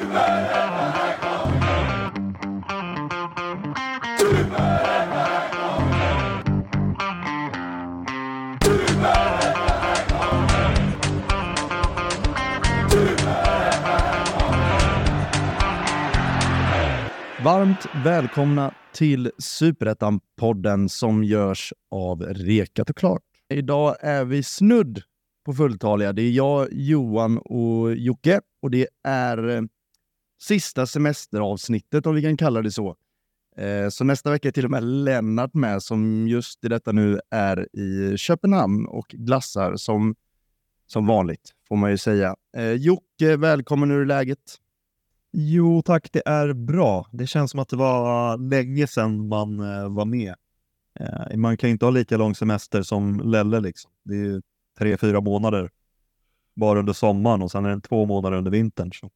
Varmt välkomna till Superettan-podden som görs av Rekat och Klart. Idag är vi snudd på fulltaliga. Det är jag, Johan och Jocke och det är eh, sista semesteravsnittet om vi kan kalla det så. Eh, så nästa vecka är till och med Lennart med som just i detta nu är i Köpenhamn och glassar som, som vanligt får man ju säga. Eh, Jocke, välkommen. Hur är läget? Jo tack, det är bra. Det känns som att det var länge sedan man eh, var med. Man kan inte ha lika lång semester som Lelle liksom. Det är ju tre, fyra månader bara under sommaren och sen är det två månader under vintern. Så.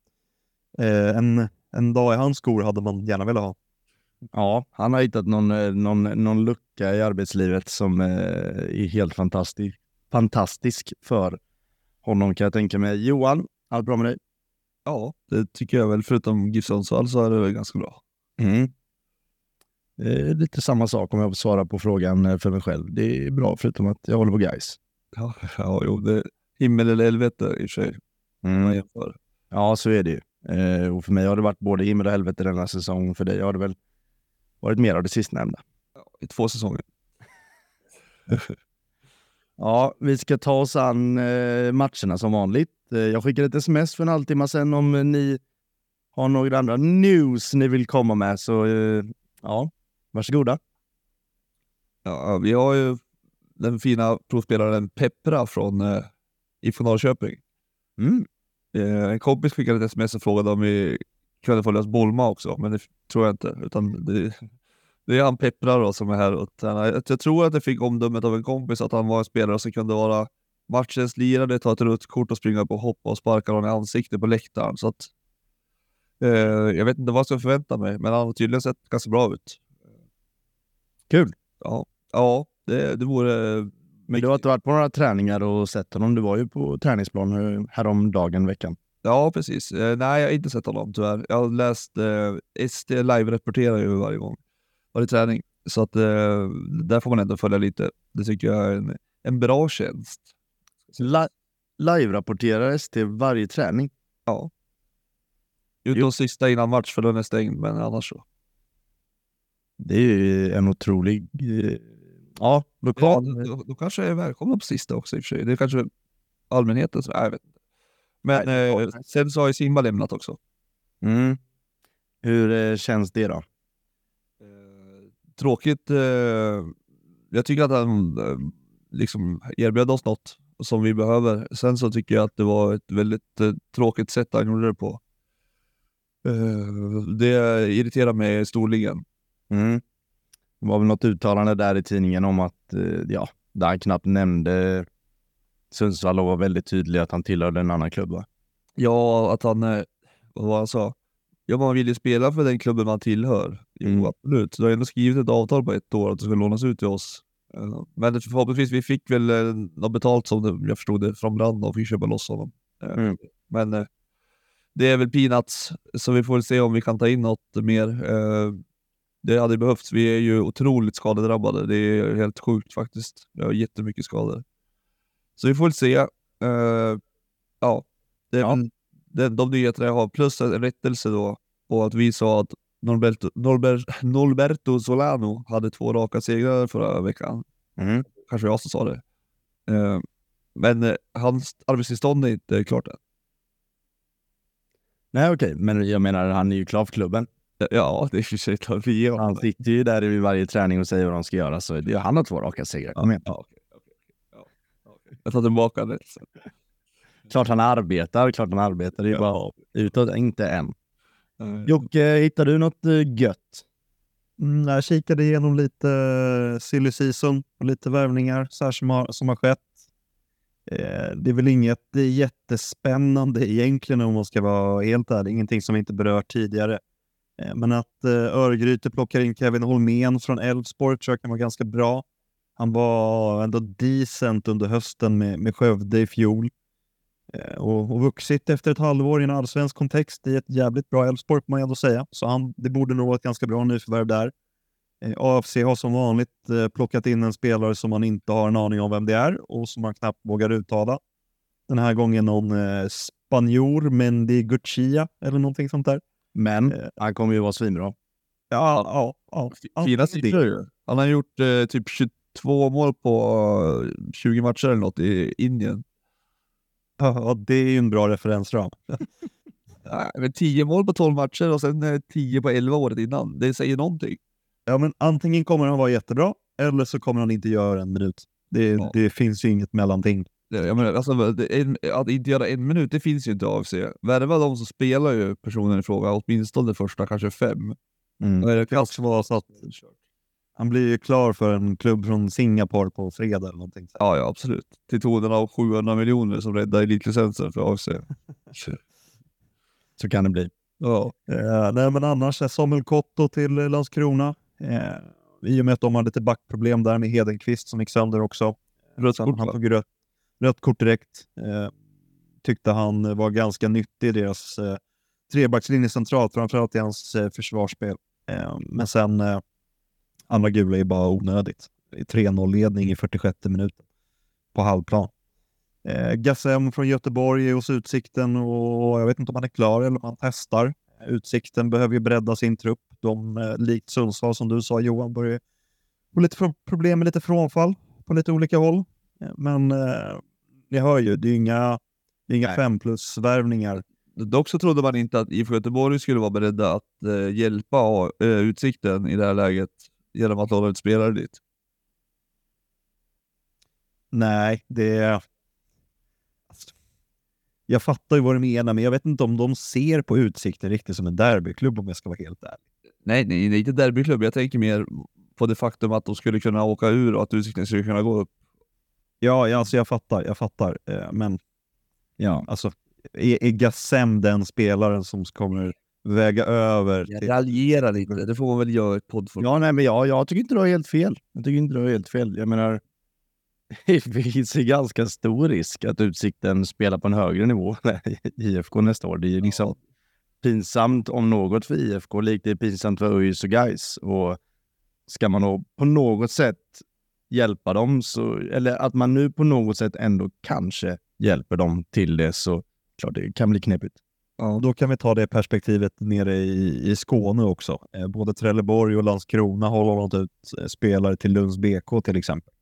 Eh, en, en dag i hans skor hade man gärna velat ha. Ja, han har hittat någon, eh, någon, någon lucka i arbetslivet som eh, är helt fantastisk, fantastisk för honom kan jag tänka mig. Johan, allt bra med dig? Ja, det tycker jag väl. Förutom GIF Sundsvall så är det väl ganska bra. Mm. Eh, lite samma sak om jag får svara på frågan för mig själv. Det är bra förutom att jag håller på guys. Ja, ja jo, det är himmel eller helvete i och för sig. Mm. Ja, så är det ju. Eh, och för mig har det varit både himmel och helvete denna säsong. För dig har det väl varit mer av det sistnämnda. I två säsonger. ja, vi ska ta oss an eh, matcherna som vanligt. Eh, jag skickade ett sms för en halvtimme sedan om ni har några andra news ni vill komma med. Så eh, ja, varsågoda. Ja, vi har ju den fina provspelaren Peppra från eh, IFK Norrköping. Mm. Eh, en kompis skickade ett sms och frågade om vi kunde få lösa Bolma också, men det tror jag inte. Utan det, det är han Peppra då som är här. Och, jag, jag tror att jag fick omdömet av en kompis att han var en spelare som kunde vara matchens lirare, ta ett rött kort och springa på hoppa och sparka honom i ansiktet på läktaren. Så att, eh, jag vet inte vad jag ska förvänta mig, men han har tydligen sett ganska bra ut. Kul! Ja, ja det, det vore... Men du har inte varit på några träningar och sett honom? Du var ju på träningsplan häromdagen veckan. Ja, precis. Eh, nej, jag har inte sett honom tyvärr. Jag har läst eh, SD live-rapporterar ju varje gång, varje träning. Så att eh, där får man ändå följa lite. Det tycker jag är en, en bra tjänst. La live-rapporterar ST varje träning? Ja. Utom sista innan match, för den är stängd, men annars så. Det är ju en otrolig... Ja, lokal... Ja, då, då kanske jag är välkomna på sista också i och för sig. Det är kanske allmänheten som... Jag vet inte. Men Nej, eh, sen så har ju Simba lämnat också. Mm. Hur eh, känns det då? Eh, tråkigt. Eh, jag tycker att han liksom erbjöd oss något som vi behöver. Sen så tycker jag att det var ett väldigt tråkigt sätt han gjorde det på. det irriterar mig storligen. Mm. Det var väl något uttalande där i tidningen om att, ja, där han knappt nämnde Sundsvall och var väldigt tydlig att han tillhörde en annan klubb va? Ja, att han, vad var han sa? Ja, man vill ju spela för den klubben man tillhör. Mm. Jo, absolut. Du har ändå skrivit ett avtal på ett år att det ska lånas ut till oss. Men förhoppningsvis, vi fick väl något betalt som jag förstod det från Brand och fick köpa loss honom. Mm. Men det är väl peanuts, så vi får väl se om vi kan ta in något mer. Det hade behövts. Vi är ju otroligt skadedrabbade. Det är helt sjukt faktiskt. Vi har jättemycket skador. Så vi får väl se. Uh, ja, det, ja. Det, de nyheterna jag har, plus en rättelse då på att vi sa att Norberto, Norbert, Norberto Solano hade två raka segrar förra veckan. Mm. Kanske jag som sa det. Uh, men uh, hans arbetstillstånd är inte klart än. Nej okej, okay. men jag menar han är ju klar för klubben. Ja, det är för sig klart. Han sitter ju där i varje träning och säger vad de ska göra, så det, han har två raka segrar. Kom igen. Ja, okay. Jag tar tillbaka det. Klart han arbetar, klart han arbetar. Det är ja. bara utåt, inte än. Mm. Jocke, hittar du något eh, gött? Mm, jag kikade igenom lite eh, silly season och lite värvningar så här som, har, som har skett. Eh, det är väl inget det är jättespännande egentligen om man ska vara helt ärlig. Ingenting som vi inte berört tidigare. Eh, men att eh, Örgryte plockar in Kevin Holmén från Elfsborg tror jag kan vara ganska bra. Han var ändå decent under hösten med, med Skövde i fjol. Eh, och, och vuxit efter ett halvår i en allsvensk kontext i ett jävligt bra Elfsborg, får man ändå säga. Så han, det borde nog vara ett ganska bra nyförvärv där. AFC har som vanligt plockat in en spelare som man inte har en aning om vem det är och som man knappt vågar uttala. Den här gången någon spanjor, Mendy Guccia eller någonting sånt där. Men Eh. han kommer ju vara svinbra. Ja, ja, ja. Fina Alltid det. siffror ju. Han har gjort eh, typ 22 mål på eh, 20 matcher eller något i Indien. Ja, det är ju en bra referensram. Nej, men 10 mål på 12 matcher och sen eh, 10 på 11 året innan. Det säger någonting. Ja, men antingen kommer han vara jättebra eller så kommer han inte göra en minut. Det, Ja. det finns ju inget mellanting. Jag menar, alltså, en, att inte göra en minut, det finns ju inte AFC. Värva de så spelar ju personen i fråga åtminstone de första kanske fem. Mm. Det kan också vara så att han blir ju klar för en klubb från Singapore på fredag eller någonting. Ja, ja, absolut. Till tonen av 700 miljoner som räddar elitlicensen för AFC. Så kan det bli. Ja. Eh, nej, men annars Samuel Kotto till Landskrona. Eh, I och med att de hade lite backproblem där med Hedenqvist som gick sönder också. Rött kort, han tog rött, rött kort direkt. Eh, tyckte han var ganska nyttig i deras eh, trebackslinje centralt, framförallt i hans eh, försvarsspel. Eh, men sen eh, andra gula är bara onödigt. 3-0-ledning i 46 minuten på halvplan. Eh, Gassem från Göteborg är hos Utsikten och jag vet inte om han är klar eller om han testar. Utsikten behöver ju bredda sin trupp. De, eh, likt Sundsvall som du sa Johan, börjar få lite problem med lite frånfall på lite olika håll. Eh, Men eh, ni hör ju, det är inga, det är inga Nej. fem plus-värvningar. Dock så trodde man inte att IFK Göteborg skulle vara beredda att eh, hjälpa eh, Utsikten i det här läget genom att låna ut spelare dit. Nej, det. Alltså, jag fattar ju vad du menar, men jag vet inte om de ser på Utsikten riktigt som en derbyklubb om jag ska vara helt ärlig. Nej, nej, det är inte derbyklubb. Jag tänker mer på det faktum att de skulle kunna åka ur och att Utsikten skulle kunna gå upp. Ja, ja alltså jag fattar, jag fattar. Eh, Men Ja. alltså, är, är Gassem den spelaren som kommer väga över? Jag Till... raljerar inte, det får man väl göra i ett poddformat. ja, nej men jag, jag tycker inte du har helt fel. Jag tycker inte du har helt fel. Jag menar, det finns ju ganska stor risk att Utsikten spelar på en högre nivå än IFK nästa år. Det är ju liksom pinsamt om något för IFK, likt det är pinsamt för ÖIS och Gais. Och ska man då på något sätt hjälpa dem, så, eller att man nu på något sätt ändå kanske hjälper dem till det, så klart det kan bli knepigt. Ja, då kan vi ta det perspektivet nere i, i Skåne också. Eh, både Trelleborg och Landskrona har lånat ut eh, spelare till Lunds BK till exempel.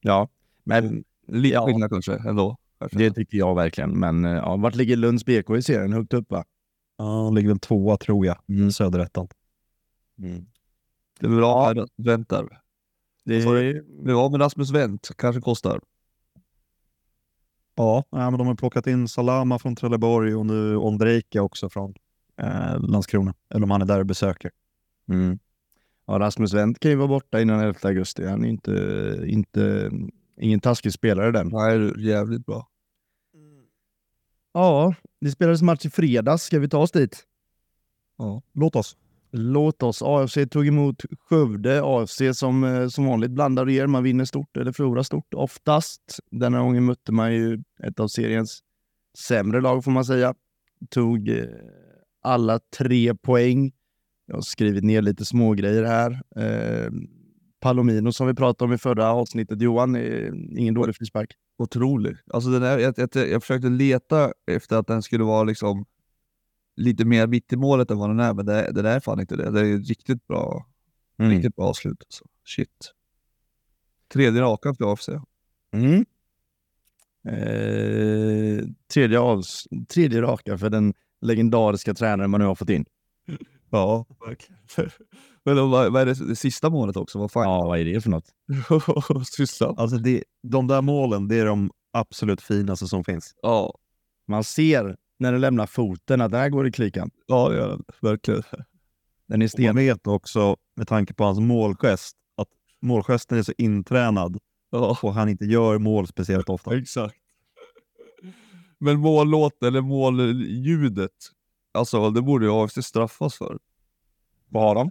Ja, men Lite Ja. skillnad kanske ändå. Det tycker jag verkligen. Men eh, ja, vart ligger Lunds BK i serien? Högt upp va? Ja, han ligger väl tvåa tror jag, i Söderettan. Det är bra här att väntar. Det Vad sa är, Det var med Rasmus Wendt, kanske kostar. Ja, ja, men de har plockat in Salama från Trelleborg och nu Ondrejka också från eh, Landskrona. Eller om han är där och besöker. mm. ja, Rasmus Wendt kan ju vara borta innan 11 augusti. Han är inte, inte ingen taskig spelare den. Nej, det jävligt bra. Ja, det spelades match i fredags. Ska vi ta oss dit? Ja. Låt oss. Låt oss. AFC tog emot Skövde. AFC som, eh, som vanligt blandar och ger. Man vinner stort eller förlorar stort oftast. Denna gången mötte man ju ett av seriens sämre lag får man säga. Tog eh, alla tre poäng. Jag har skrivit ner lite smågrejer här. Eh, Palomino som vi pratade om i förra avsnittet. Johan, eh, ingen dålig frispark. Otrolig. Alltså den här, jag, jag, jag försökte leta efter att den skulle vara liksom lite mer mitt i målet än vad den är, men det, den är fan inte det. Det är riktigt bra, riktigt bra avslut. Alltså. Shit. Tredje raka för AFC. Mm. Eh, tredje, avs tredje raka för den legendariska tränaren man nu har fått in. Ja, verkligen. Men då, vad, vad är det, det sista målet också? Vad fan? Ja, vad är det för något? Sysslan. Alltså det, de där målen, det är de absolut finaste som finns. Ja, Man ser när den lämnar foten att där går det klikan. ja det gör den. Verkligen. Den är Och man sten. vet också, med tanke på hans målgest, att målgesten är så intränad Ja, och han inte gör mål speciellt ofta. exakt. Men mållåten, eller målljudet, alltså det borde ju AFC straffas för. Vad har de?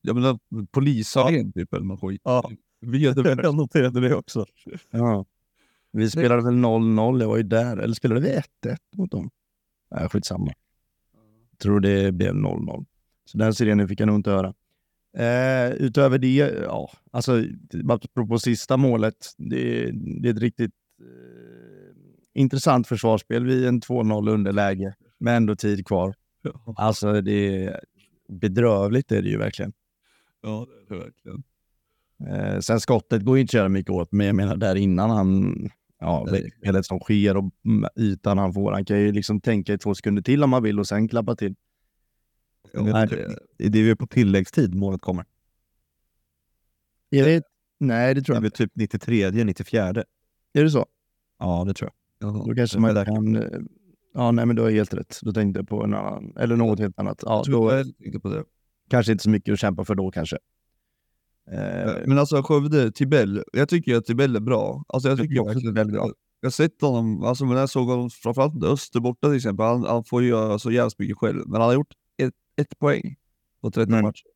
Jag menar polisharen typ eller något skit. Ja. Jag noterade det också. Ja. Vi spelade väl 0-0, jag var ju där. Eller spelade vi 1-1 mot dem? Nej, skitsamma. Jag tror det blev 0-0. Så den serien fick jag nog inte höra. Eh, utöver det, ja, alltså apropå sista målet. Det, det är ett riktigt eh, intressant försvarsspel vid en 2-0 underläge med ändå tid kvar. Alltså det är bedrövligt är det ju verkligen. Ja, det är det verkligen. Eh, sen skottet går ju inte att göra mycket åt, men jag menar där innan han, ja, spelet som sker och ytan han får. Han kan ju liksom tänka i två sekunder till om han vill och sen klappa till. Ja, Nej, det, Det är ju på tilläggstid målet kommer. Är det, nej, det tror Det är jag väl inte. typ 93, 94. Är det så? Ja, det tror jag. ja, Då kanske det man där kan... eh, Ja, nej, men du har helt rätt. Då tänkte jag på en annan, eller något helt annat. Ja, då på det. kanske inte så mycket att kämpa för då kanske. Eh, Men alltså Skövde, Tibell. Jag tycker att Tibell är bra. Alltså jag Jag tycker tycker också verkligen Tibell är bra. Jag har sett honom, alltså men jag såg honom framförallt Öster borta till exempel. Han, han får ju göra så jävligt mycket själv. Men han har gjort ett, ett poäng på 13 Mm. matcher.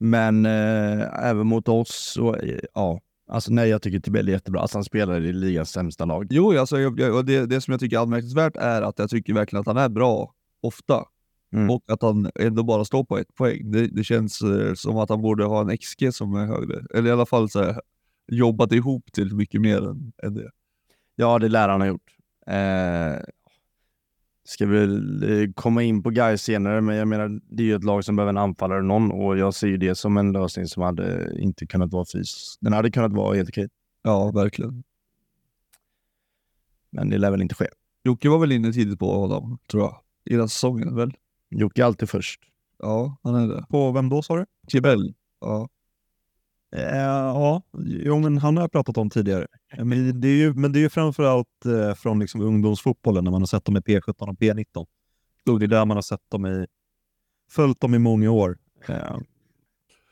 Men eh, även mot oss, så, eh, ja. Alltså nej, jag tycker Tibell är jättebra. Alltså han spelar i ligans sämsta lag. Jo, alltså, jag, jag, och det, det som jag tycker är anmärkningsvärt är att jag tycker verkligen att han är bra ofta. Mm. Och att han ändå bara står på ett poäng. Det, det känns eh, som att han borde ha en XG som är högre. Eller i alla fall så här, jobbat ihop till mycket mer än, än det. Ja, det lär han ha gjort. Eh, ska väl eh, komma in på Gais senare, men jag menar, det är ju ett lag som behöver en anfallare någon och jag ser ju det som en lösning som hade inte kunnat vara fys. Den hade kunnat vara helt okej, Ja, verkligen. men det lär väl inte ske. Jocke var väl inne tidigt på honom, tror jag. I den säsongen väl? Jocke är alltid först. Ja, han är det. På vem då sa du? Tibell. Ja. Eh, ja, jo, men han har jag pratat om tidigare. Eh, Men det är ju, men det är ju framförallt eh, från liksom ungdomsfotbollen när man har sett dem i P17 och P19. Och det är där man har sett dem i, följt dem i många år. Eh,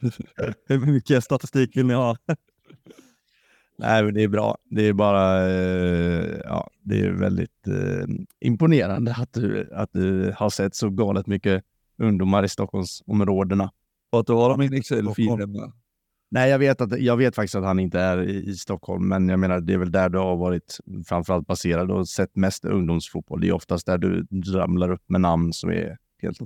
hur mycket statistik vill ni ha? Nej, det är bra. Det är bara, eh, ja, det är väldigt eh, imponerande att du, att du har sett så galet mycket ungdomar i Stockholmsområdena. Och att du har dem i en Excel-fil Stockholm. hemma. Nej, jag vet, att, jag vet faktiskt att han inte är i, i Stockholm, men jag menar, det är väl där du har varit framförallt baserad och sett mest ungdomsfotboll. Det är oftast där du ramlar upp med namn som är helt...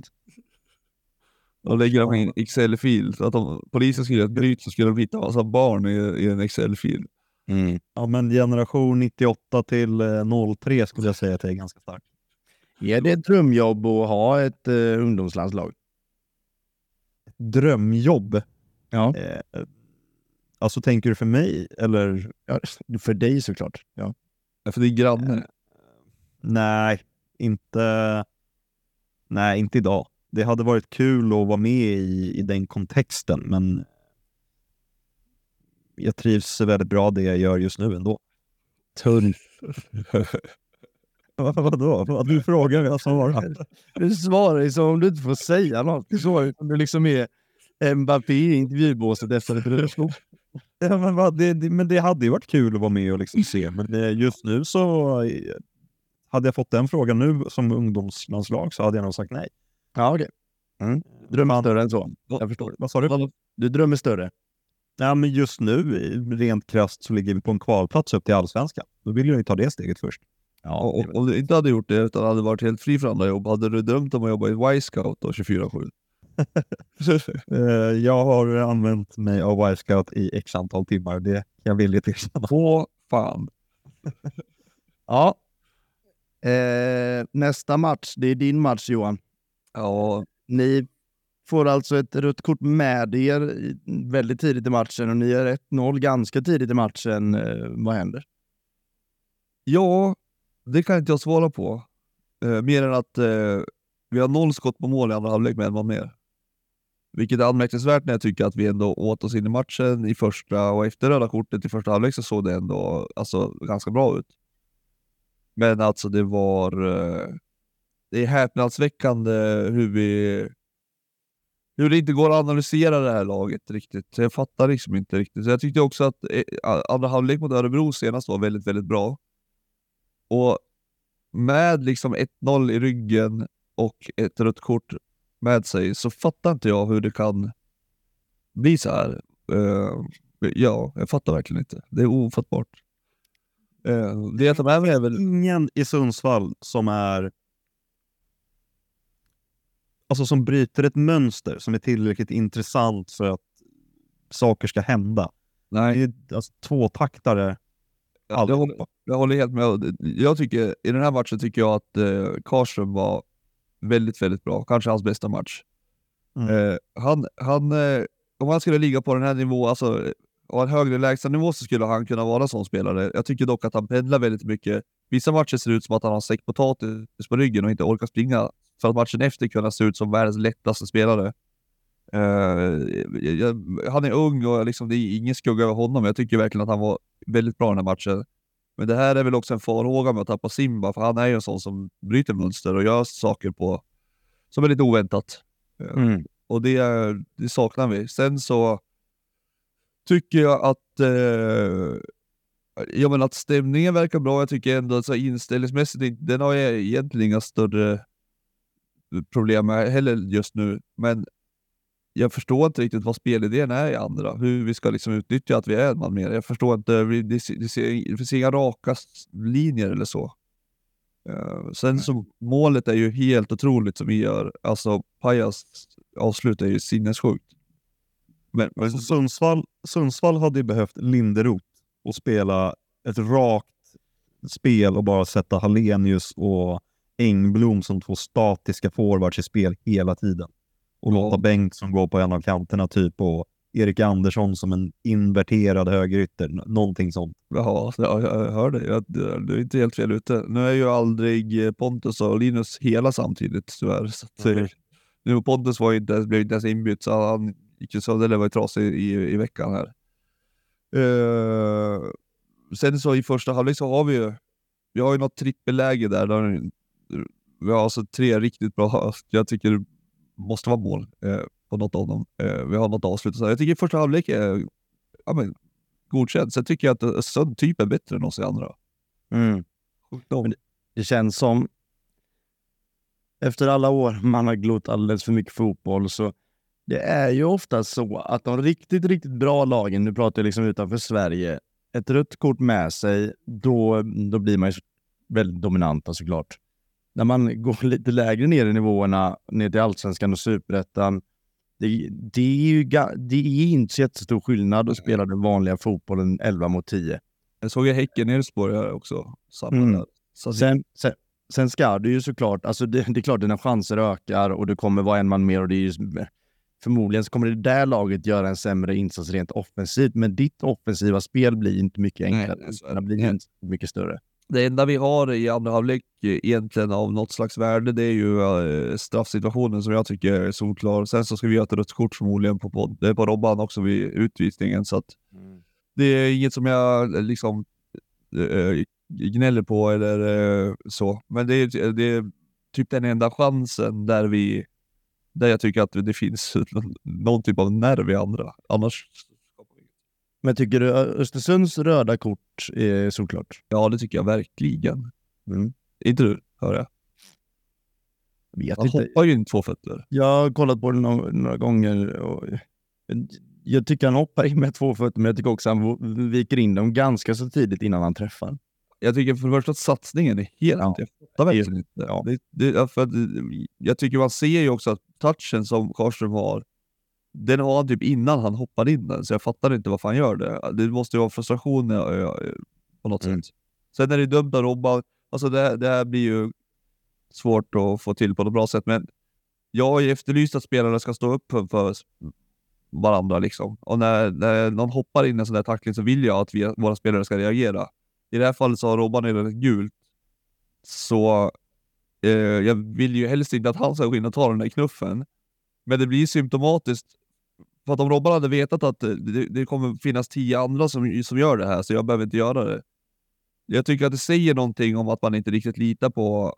Och lägger dem i en Excel-fil. Så att om polisen skulle göra ett bryt så skulle de hitta massa barn i, i en Excel-fil. Mm. Ja, men generation 98 till eh, 03 skulle jag säga att det är ganska starkt. Är det ett drömjobb att ha ett eh, ungdomslandslag? Drömjobb. Ja. Eh, alltså tänker du för mig eller? ja. För dig såklart. Ja. Ja, För det är granne. Nej, inte. Nej, inte idag. Det hade varit kul att vara med i, i den kontexten, men jag trivs väldigt bra det jag gör just nu ändå. Tunn. Vad- Vadå? Vad du frågar jag svarar. Du svarar som om du inte får säga något. Du svarar som du liksom är Mbappé i intervjubåset efter ett bröllop. Ja, men, vad, det, det, men det hade ju varit kul att vara med och liksom se, men eh, just nu så eh, hade jag fått den frågan nu som ungdomslandslag så hade jag nog sagt nej. Ja, okej. Mm. Drömmer större än så. Jag förstår. Vad sa du? Du drömmer större. Ja, men just nu, rent krasst, så ligger vi på en kvalplats upp till allsvenskan. Då vill jag ju ta det steget först. Ja, Och, om du inte hade gjort det utan hade varit helt fri för andra jobb, hade du drömt om att jobba i Y-scout då 24-7? Eh, jag har använt mig av Y-scout i x antal timmar. Det kan jag villigt erkänna. På fan. ja. Eh, nästa match, det är din match Johan. Ja, Ni får alltså ett rött kort med er väldigt tidigt i matchen och ni är 1-0 ganska tidigt i matchen. Eh, vad händer? ja, det kan inte jag svara på. Eh, mer än att eh, vi har noll skott på mål i andra halvlek med en man mer. Vilket är anmärkningsvärt när jag tycker att vi ändå åt oss in i matchen i första och efter röda kortet i första halvlek så såg det ändå alltså, ganska bra ut. Men alltså det var... Eh, det är häpnadsväckande hur vi... Hur det inte går att analysera det här laget riktigt. Jag fattar liksom inte riktigt. Så jag tyckte också att eh, andra halvlek mot Örebro senast var väldigt, väldigt bra. Och med liksom 1-0 i ryggen och ett rött kort med sig så fattar inte jag hur det kan bli så här. Uh, ja, jag fattar verkligen inte. Det är ofattbart. Uh, det jag tar med mig är väl... Ingen i Sundsvall som är... Alltså som bryter ett mönster som är tillräckligt intressant för att saker ska hända. Nej. Det är alltså tvåtaktare Jag håller, jag håller helt med. Jag tycker, I den här matchen tycker jag att eh, Karlström var väldigt, väldigt bra. Kanske hans bästa match. Mm. Eh, han, han, eh, om han skulle ligga på den här nivån, alltså ha en högre lägstanivå så skulle han kunna vara en sån spelare. Jag tycker dock att han pendlar väldigt mycket. Vissa matcher ser ut som att han har säck potatis på ryggen och inte orkar springa. För att matchen efter kunna se ut som världens lättaste spelare. Eh, jag, han är ung och liksom, det är ingen skugga över honom. Jag tycker verkligen att han var väldigt bra i den här matchen. Men det här är väl också en farhåga med att tappa Simba, för han är ju en sån som bryter mönster och gör saker på som är lite oväntat. Mm. Och det, är- det saknar vi. Sen så tycker jag att eh, Ja men att stämningen verkar bra. Jag tycker ändå att så inställningsmässigt, den har jag egentligen inga större problem med heller just nu. Men jag förstår inte riktigt vad spelidén är i andra. Hur vi ska liksom utnyttja att vi är en man mer. Jag förstår inte. Det, ser- det finns inga raka linjer eller så. Eh, sen så målet är ju helt otroligt som vi gör. Alltså Pajas avslut är ju sinnessjukt. Men, men Alltså, Sundsvall, Sundsvall hade ju behövt Linderoth och spela ett rakt spel och bara sätta Hallenius och Engblom som två statiska forwards i spel hela tiden. Och låta Bengtsson gå på en av kanterna typ och Erik Andersson som en inverterad högerytter. Någonting sånt. Ja, jag hör dig. Du är inte helt fel ute. Nu är ju aldrig eh, Pontus och Linus hela samtidigt tyvärr. Så att, Nej. nu Pontus var ju inte, blev inte ens inbytt, så han gick ju sönder, eller var ju trasig i, i veckan här. Eh, sen så i första halvlek så har vi ju, vi har ju något trippelläge där. där vi har alltså tre riktigt bra, jag tycker det måste vara mål eh, på något av dem. Eh, vi har något avslut. Så jag tycker första halvlek är ja, men, godkänd. Sen tycker jag att Östersund typ är bättre än oss i andra. Mm. De, Det känns som efter alla år man har glott alldeles för mycket fotboll så det är ju ofta så att de riktigt, riktigt bra lagen, nu pratar jag liksom utanför Sverige, ett rött kort med sig, då, då blir man ju väldigt dominanta såklart. När man går lite lägre ner i nivåerna, ner till allsvenskan och superettan, det, det är ju det är inte så jättestor skillnad att spela den vanliga fotbollen 11 mot 10. jag såg ju Häcken i Elfsborg här också. Mm. Sen, sen, sen ska du ju såklart, alltså det, det är klart dina chanser ökar och du kommer vara en man mer och det är ju, förmodligen så kommer det där laget göra en sämre insats rent offensivt, men ditt offensiva spel blir inte mycket enklare. nej, det. blir inte mycket större. Det enda vi har i andra halvlek eh, egentligen av något slags värde, det är ju eh, straffsituationen som jag tycker är solklar. Sen så ska vi göra ett rött kort förmodligen på, på, på Robban också vid utvisningen. Så att det är inget som jag eh, liksom eh, gnäller på eller eh, så. Men det är, det är typ den enda chansen där vi där jag tycker att det finns någon typ av nerv i andra. Annars Men tycker du Östersunds röda kort är solklart? Ja, det tycker jag verkligen. Mm. Inte du, hör jag. Vet Han inte. hoppar ju in två fötter. Jag har kollat på det några, några gånger och jag tycker han hoppar in med två fötter, men jag tycker också han viker in dem ganska så tidigt innan han träffar. Jag tycker för det första att satsningen är helt... Ja. Jag fattar verkligen inte. Ja. Det, det, för att, jag tycker man ser ju också att touchen som Karlström har, den har han typ innan han hoppar in den, så jag fattar inte varför han gör det. Det måste ju vara frustration eh, eh, på något Mm. sätt. Sen är det dumt av Robban. Alltså det, det här blir ju svårt att få till på något bra sätt, men jag har ju efterlyst att spelare ska stå upp för, för varandra. Liksom. Och när, när någon hoppar in i en sån där tackling så vill jag att vi, våra spelare ska reagera. I det här fallet så har Robban redan gult. Så eh, jag vill ju helst inte att han ska gå in och ta den där knuffen. Men det blir symptomatiskt. För att om Robban hade vetat att eh, det, det kommer finnas tio andra som, som gör det här, så jag behöver inte göra det. Jag tycker att det säger någonting om att man inte riktigt litar på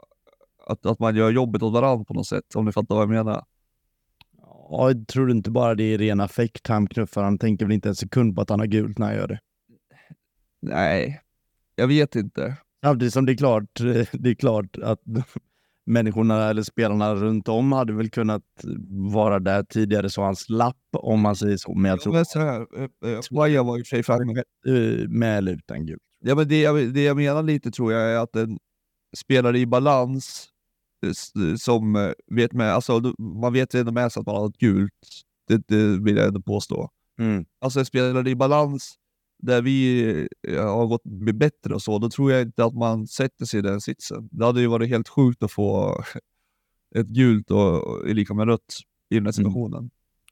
att, att man gör jobbet åt varandra på något sätt, om ni fattar vad jag menar. Ja, jag tror inte bara det är ren affekt han knuffar. Han tänker väl inte en sekund på att han har gult när han gör det. Nej, jag vet inte. Samtidigt som det är klart, det är klart att människorna eller spelarna runt om hade väl kunnat vara där tidigare så han slapp om man säger så. Men jag tror Men så här, eh, eh, Maja var för sig framme. eh, med eller utan gult. Ja, men det, jag- det jag menar lite tror jag är att en spelare i balans eh, som eh, vet med, alltså man vet ändå med sig att man har ett gult. Det, det vill jag ändå påstå. Mm. Alltså en spelare i balans där vi eh, har gått bättre och så, då tror jag inte att man sätter sig i den sitsen. Det hade ju varit helt sjukt att få ett gult och, och är lika med rött i den här situationen.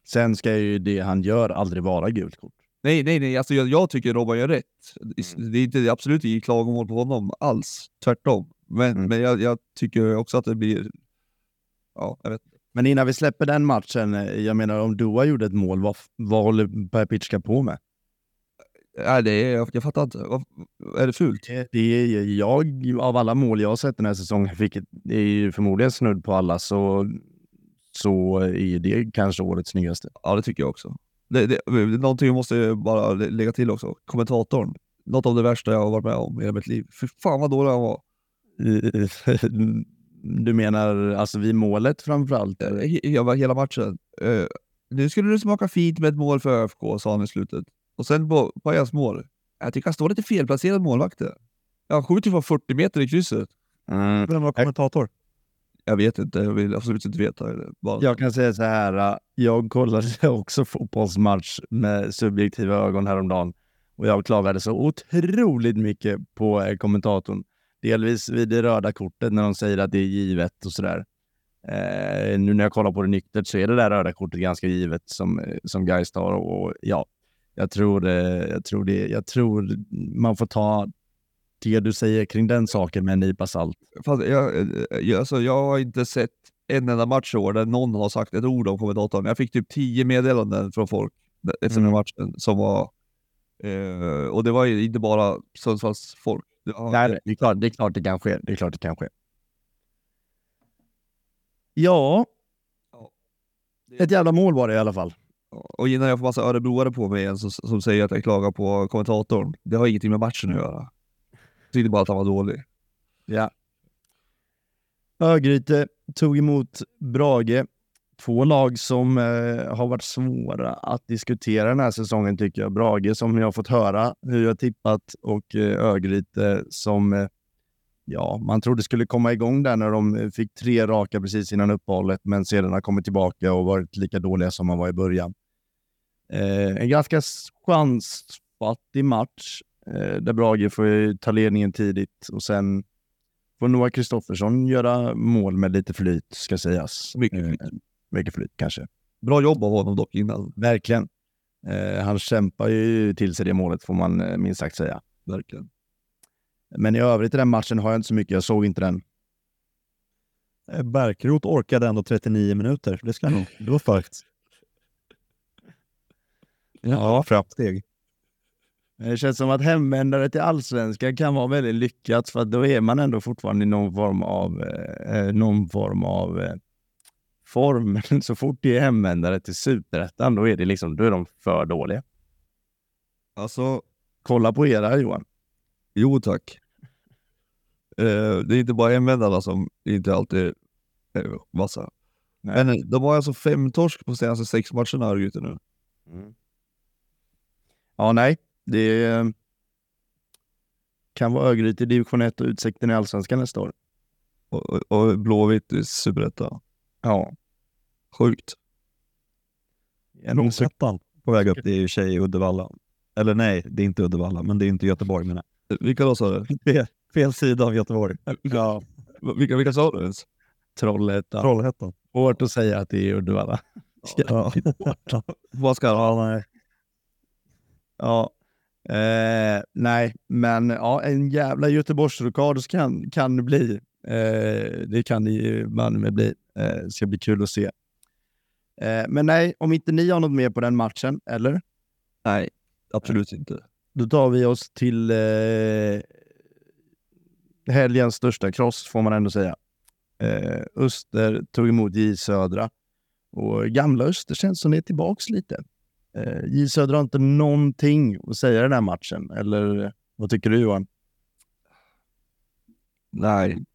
Sen ska ju det han gör aldrig vara gult kort. Nej, nej, nej. Alltså jag, jag tycker Robban gör rätt. Det är inte, det är absolut inget klagomål på honom alls. Tvärtom. Men, Mm. men jag, jag tycker också att det blir... Ja, jag vet. Men innan vi släpper den matchen, eh, jag menar om Dua gjorde ett mål, vad, vad håller Perpicka på med? Nej, det är, jag, jag fattar inte. Vad, är det fult? Det, det är jag, av alla mål jag har sett den här säsongen, vilket är ju förmodligen snudd på alla, så, så är det kanske årets snyggaste. Ja, det tycker jag också. Det, det, någonting jag måste bara lä- lägga till också. Kommentatorn. Något av det värsta jag har varit med om i hela mitt liv. Fy fan vad dålig han var. Du menar alltså vid målet framförallt? Eh, Jag var hela matchen. Eh, nu skulle det smaka fint med ett mål för ÖFK, sa han i slutet. Och sen på, på hans mål. Jag tycker han står lite felplacerad målvakt där. Han skjuter ju från 40 meter i krysset. Mm. Vem var kommentator? Jag vet inte, jag vill absolut inte veta. Bara, Jag kan säga så här, äh, jag kollade också fotbollsmatch med subjektiva ögon häromdagen och jag klagade så otroligt mycket på eh, kommentatorn. Delvis vid det röda kortet när de säger att det är givet och sådär. Eh, nu när jag kollar på det nyktert så är det där röda kortet ganska givet som, som Gais tar och ja, jag tror, eh, jag, tror det, jag tror man får ta det du säger kring den saken med en nypa salt. Fast jag, eh, jag, alltså, jag har inte sett en enda match i år där någon har sagt ett ord om kommentatorn. Jag fick typ tio meddelanden från folk efter den Mm. matchen som var... Eh, och det var ju inte bara Sundsvalls folk. Var- Nej, det är, klart, det är klart det kan ske. Det är klart det kan ske. Ja, ett jävla mål var det i alla fall. Och innan jag får massa örebroare på mig igen som, som säger att jag klagar på kommentatorn. Det har ingenting med matchen att göra. Jag tyckte bara att han var dålig. Ja. Örgryte tog emot Brage. Två lag som eh, har varit svåra att diskutera den här säsongen tycker jag. Brage som jag har fått höra hur jag tippat och eh, Örgryte som eh, ja, man trodde skulle komma igång där när de eh, fick tre raka precis innan uppehållet men sedan har kommit tillbaka och varit lika dåliga som man var i början. Eh, en ganska chansfattig match eh, där Brage får ta ledningen tidigt och sen får Noah Kristoffersson göra mål med lite flyt, ska sägas. Mycket flyt. Eh, mycket flyt kanske. Bra jobb av honom dock innan. Verkligen. Han kämpar ju till sig det målet, får man minst sagt säga. Verkligen. Men i övrigt i den matchen har jag inte så mycket. Jag såg inte den. Bärkroth orkade ändå 39 minuter. Det ska nog. Det var starkt. Ja, framsteg. Det känns som att hemvändare till allsvenskan kan vara väldigt lyckat för då är man ändå fortfarande i någon form av, eh, någon form av eh, form. Så fort det är hemvändare till superettan, då är det liksom, då är de för dåliga. Alltså, Kolla på era Johan. jo tack. Eh, det är inte bara hemvändarna som inte alltid är vassa. Men de har alltså fem torsk på senaste sex matcherna Örgryte nu. Ja, nej. Det kan vara Örgryte i division 1 och Utsikten i allsvenskan nästa år. Och, och, och Blåvitt i superettan. Ja. Sjukt. Långsättan på väg upp. Det är ju tjej i Uddevalla. Eller nej, det är inte Uddevalla, men det är inte Göteborg menar Vilka då sa du? Fel, sida av Göteborg. Ja, Vilka, vilka sa du ens? Trollhättan. Trollhättan. Svårt att säga att det är Uddevalla. Ja. Vad ska ja, nej. Ja. Eh, nej, men ja, en jävla Göteborgsrockad kan, kan det bli. Eh, det kan det ju man med bli. Eh, ska bli kul att se. Eh, men nej, om inte ni har något mer på den matchen, eller? Nej, absolut inte. Då tar vi oss till eh, helgens största kross, får man ändå säga. Eh, Öster tog emot J Södra. Och gamla Öster känns som det är tillbaks lite. Eh, J Södra har inte någonting att säga i den här matchen. Eller vad tycker du Johan? Nej.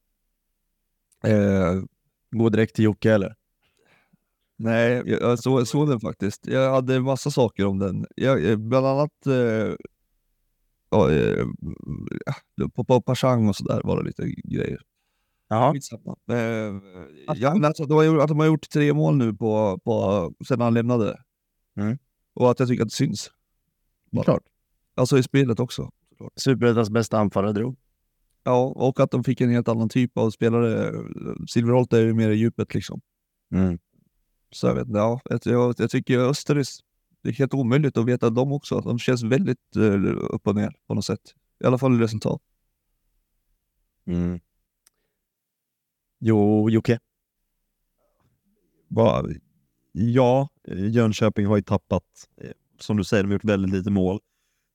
Eh, Gå direkt till Jocke eller? nej, jag, jag såg, såg den faktiskt. Jag hade massa saker om den. Jag, eh, bland annat eh, ja, på, på Pashang och sådär var det lite grejer. Jaha. Skitsamma. Eh, ja, men alltså, de har gjort, att de har gjort tre mål nu på, på, sedan han lämnade. Mm. Och att jag tycker att det syns. Det är klart. Alltså i spelet också. Superettans bästa anfallare drog. Ja, och att de fick en helt annan typ av spelare. Silverholt är ju mer i djupet liksom. Mm. Så jag vet inte, ja, jag, jag, tycker Österis, det är helt omöjligt att veta dem också. De känns väldigt eh, upp och ner på något sätt. I alla fall i resultat. Mm. Jo, Jocke. Va, ja, eh, Jönköping har ju tappat, eh, som du säger, de har gjort väldigt lite mål.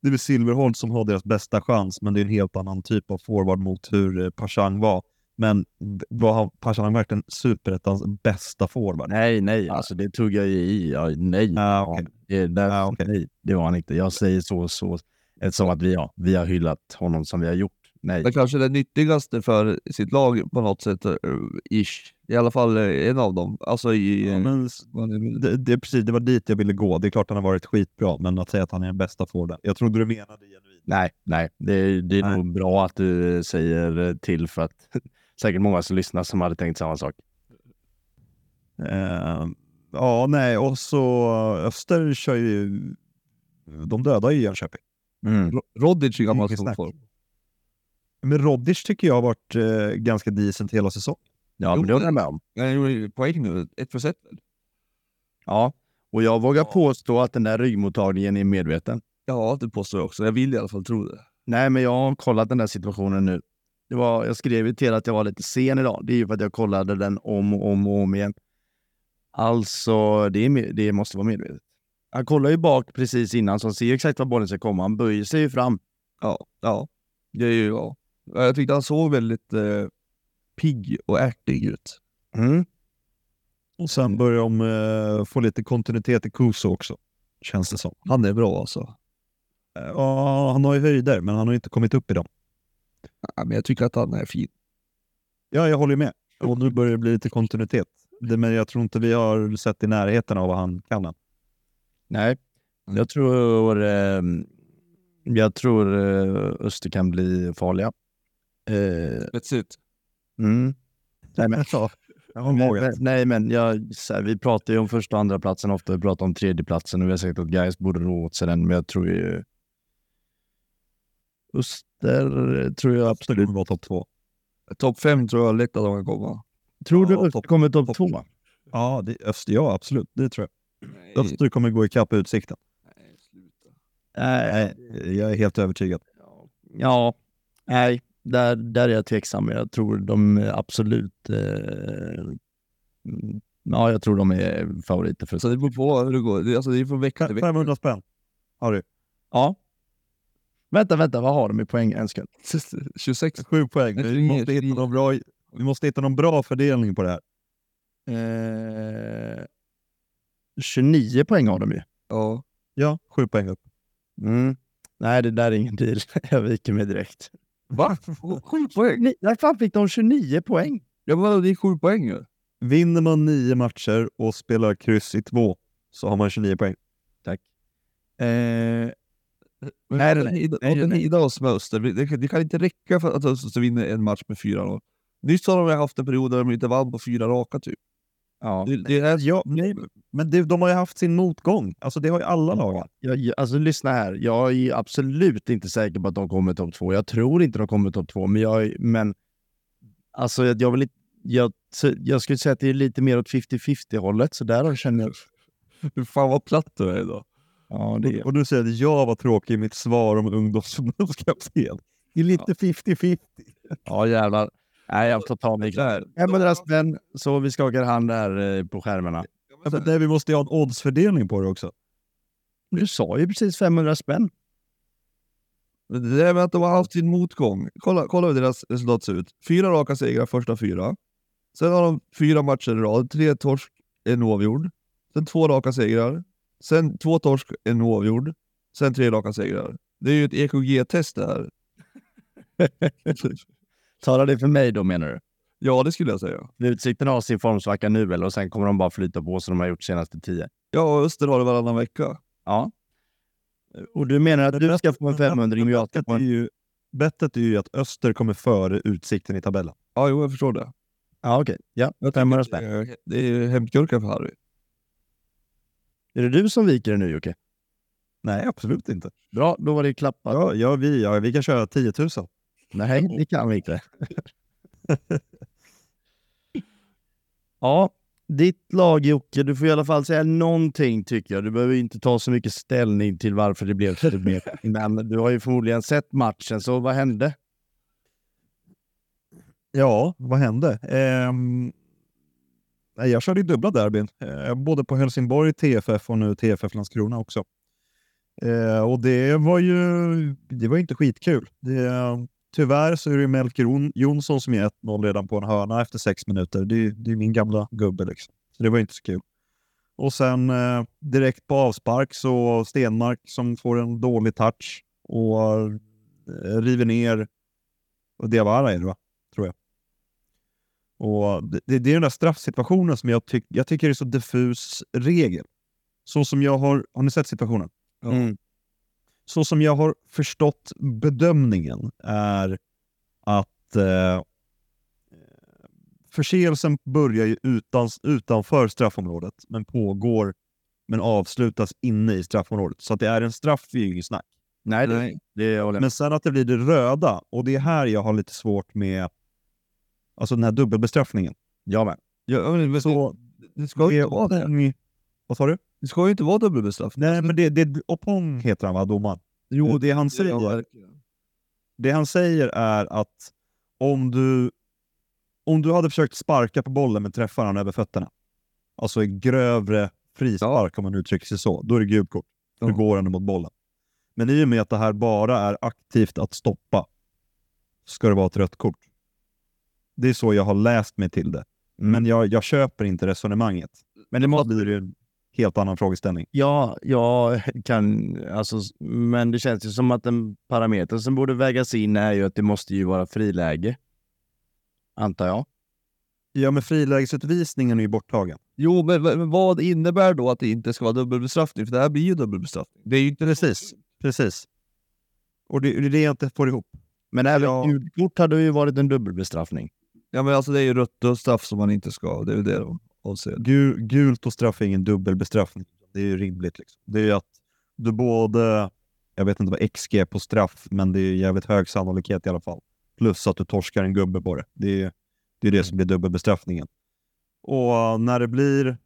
Det är väl Silverholt som har deras bästa chans, men det är en helt annan typ av forward mot hur eh, Pashang var. Men var han- Pashang verkligen superettans bästa forward? Nej, nej, alltså det tog jag i. Ja, nej. Ah, okej. det, där, Ah, okej. nej, det var han inte. Jag säger så, så eftersom att vi, ja, vi har hyllat honom som vi har gjort. Nej. Men kanske det nyttigaste för sitt lag på något sätt, eh, ish. I alla fall eh, en av dem. Alltså i... Ja, eh, men det, det, är precis, det var dit jag ville gå. Det är klart han har varit skitbra, men att säga att han är den bästa forwarden. Jag trodde du menade genuint. Nej, nej. Det, det är Nej. nog bra att du säger till för att säkert många som lyssnar som hade tänkt samma sak. Eh, ja, nej, och så Öster kör ju... De dödar ju Jönköping. Mm. Ro- Rodic i gammal storform. Men Rodic tycker jag har varit eh, ganska decent hela säsongen. Ja, men det håller jag med om. Han gjorde poäng nu, ett ett. väl? Ja, och jag vågar Ja. påstå att den där ryggmottagningen är medveten. Ja, det påstår jag också. Jag vill i alla fall tro det. Nej, men jag har kollat den där situationen nu. Det var, jag skrev ju till att jag var lite sen idag. Det är ju för att jag kollade den om och om och om igen. Alltså, det, är, det måste vara medvetet. Han kollar ju bak precis innan så han ser exakt var bollen ska komma. Han böjer sig ju fram. Ja, ja. Det är ju, ja. Jag tyckte han såg väldigt eh, pigg och ärtig ut. Mm. Och sen börjar de eh, få lite kontinuitet i Kuso också, känns det som. Han är bra alltså. Eh, Ja, han har ju höjder, men han har inte kommit upp i dem. Ja, men jag tycker att han är fin. Ja, jag håller med. Och nu börjar det bli lite kontinuitet. Det, men jag tror inte vi har sett i närheten av vad han kan än. Nej, jag tror, eh, jag tror eh, Öster kan bli farliga. Eh, Spetsigt. mm. Nej, men, Ja, jag har Men- vågat. men- Nej, men jag, så här, vi pratar ju om första och andra platsen ofta. Vi pratar om tredje platsen och vi har sagt att Gais borde ro åt sig den, men jag tror ju... Öster tror jag absolut. kommer vara topp två. Topp fem tror jag lätt att de kan komma. Tror du Ja, Öster topp- kommer topp topp- två? Ja, det, Öster, ja, absolut. Det tror jag. Nej, Öster kommer gå ikapp Utsikten. nej, sluta. Nej, Nej, jag är helt övertygad. ja, nej, där, där är jag tveksam. Jag tror de är absolut... Eh, mm, ja, jag tror de är favoriter för Så det beror på hur det går. Det, alltså, det är från vecka till vecka. 500 spänn har du. Ja. Vänta, vänta, vad har de i poäng? En sekund. 26. Sju poäng. Men Vi måste, hitta någon bra, vi måste hitta någon bra fördelning på det här. Eh, 29 poäng har de ju. Ja. Ja, sju poäng upp. Mm. Nej, det där är ingen deal. Jag viker mig direkt. Va? Sju poäng? När fan fick de 29 poäng? Ja, men vadå, det är sju poäng ju. Vinner man nio matcher och spelar kryss i två så har man 29 poäng. Eh, Men Nej, nej, nej, nej. nej, Nej, nej, nej. Hida och Öster, det, kan- det kan inte räcka för att Öster vinna en match med 4-0. Nyss har de haft en period där de inte vann på fyra raka typ. Ja. Det, det är, Ja, nej, men det, de har ju haft sin motgång. Alltså det har ju alla lag. Jag, alltså lyssna här. Jag är absolut inte säker på att de kommer topp två. Jag tror inte de kommer topp två, men jag, men alltså jag, jag vill inte, jag, jag skulle säga att det är lite mer åt 50-50 hållet, så där känner jag. Fan vad platt du är idag. Ja, det är Och du säger att jag var tråkig i mitt svar om ungdomsförbundskapten. Det är lite 50-50. Ja, jävlar. Nej, jag får ta mig. Där. 500 spänn, så vi skakar hand där eh, på skärmarna. Ja, men nej, vi måste ju ha en oddsfördelning på det också. Du sa ju precis 500 spänn. Det är med att de har haft sin motgång. Kolla, kolla hur deras resultat ser ut. Fyra raka segrar första fyra. Sen har de fyra matcher i rad. Tre torsk, en oavgjord. Sen två raka segrar. Sen två torsk, en oavgjord. Sen tre raka segrar. Det är ju ett EKG-test det här. Talar det för mig då menar du? Ja, det skulle jag säga. Utsikten har sin formsvacka nu eller och sen kommer de bara flyta på som de har gjort senaste tio. Ja, Öster har det varannan vecka. Ja. Och du menar att du ska få en 500 och jag ska få är en... ju, bettet är ju att Öster kommer före Utsikten i tabellen. Ja, jo, jag förstår det. Ja, okej. Ja, Jag 500 tycker spänn. det är- Det är hämtgurka för Harry. Är det du som viker det nu Jocke? Nej, absolut inte. Bra, då var det klappat. Ja, ja, vi, ja, vi kan köra 10 000. Nej, det kan vi inte. ja, ditt lag Jocke, du får i alla fall säga någonting tycker jag. Du behöver inte ta så mycket ställning till varför det blev så mer. Men du har ju förmodligen sett matchen, så vad hände? Ja, vad hände? Ehm, jag körde ju dubbla derbyn, eh, både på Helsingborg, TFF och nu TFF Landskrona också. Eh, och det var ju det var inte skitkul. Det, tyvärr så är det Melker Jonsson som är 1-0 redan på en hörna efter sex minuter. Det, är- det är min gamla gubbe liksom. Så det var inte så kul. Och sen eh, direkt på avspark så Stenmark som får en dålig touch och eh, river ner och Diawara är det va? Tror jag. Och det, det det är den där straffsituationen som jag, tyck, jag tycker är så diffus regel. Så som jag har, har ni sett situationen? Ja. Mm. Så som jag har förstått bedömningen är att eh, förseelsen börjar ju utan, utanför straffområdet men pågår men avslutas inne i straffområdet. Så att det är en straff är ju inget snack. Nej, det, Nej. det håller jag med. Men sen att det blir det röda och det är här jag har lite svårt med alltså den här dubbelbestraffningen. Jag med. Ja, men, Så det ska ju inte vara det. Vad sa du? Det ska ju inte vara dubbelbestraffning. Nej, men det, det, Opong heter han va, domaren? Jo, det han säger, Ja, verkligen. det han säger är att om du, om du hade försökt sparka på bollen men träffar han över fötterna, alltså en grövre frispark om man uttrycker sig så, då är det gult kort. För Ja. Då går han mot bollen. Men i och med att det här bara är aktivt att stoppa, ska det vara ett rött kort. Det är så jag har läst mig till det. Men jag, jag köper inte resonemanget. Men det Då måste... blir det helt annan frågeställning. Ja, jag kan... Alltså, men det känns ju som att den parametern som borde vägas in är ju att det måste ju vara friläge. Antar jag. Ja, men frilägesutvisningen är ju borttagen. Jo, men, men vad innebär då att det inte ska vara dubbelbestraffning? För det här blir ju dubbelbestraffning. Det är ju inte Precis. Precis. Och det, det är det jag inte får ihop. Men även Ja. gult kort hade ju varit en dubbelbestraffning. Ja, men alltså det är ju rött och straff som man inte ska. Det är ju det och avser. gul, gult och straff är ingen dubbelbestraffning. Det är ju rimligt. Liksom. Det är ju att du både, jag vet inte vad XG är på straff, men det är jävligt hög sannolikhet i alla fall. Plus att du torskar en gubbe på det. Det är det, är det som blir dubbelbestraffningen. Och när det blir,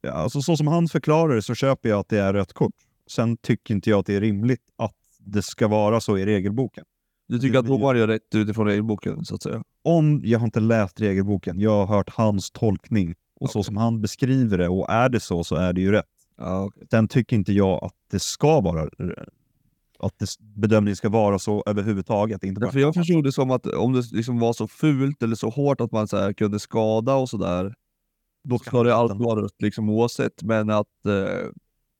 ja, alltså så som han förklarar det så köper jag att det är rött kort. Sen tycker inte jag att det är rimligt att det ska vara så i regelboken. Du tycker att domaren gör rätt utifrån regelboken, så att säga? om jag har inte läst regelboken, jag har hört hans tolkning och så Okej. som han beskriver det och är det så så är det ju rätt. Ja, okej. Sen tycker inte jag att det ska vara att det, bedömningen ska vara så överhuvudtaget. Inte bara, För jag förstod det som att om det liksom var så fult eller så hårt att man så här kunde skada och sådär, då ska det alltid vara rött liksom oavsett. Men att, eh,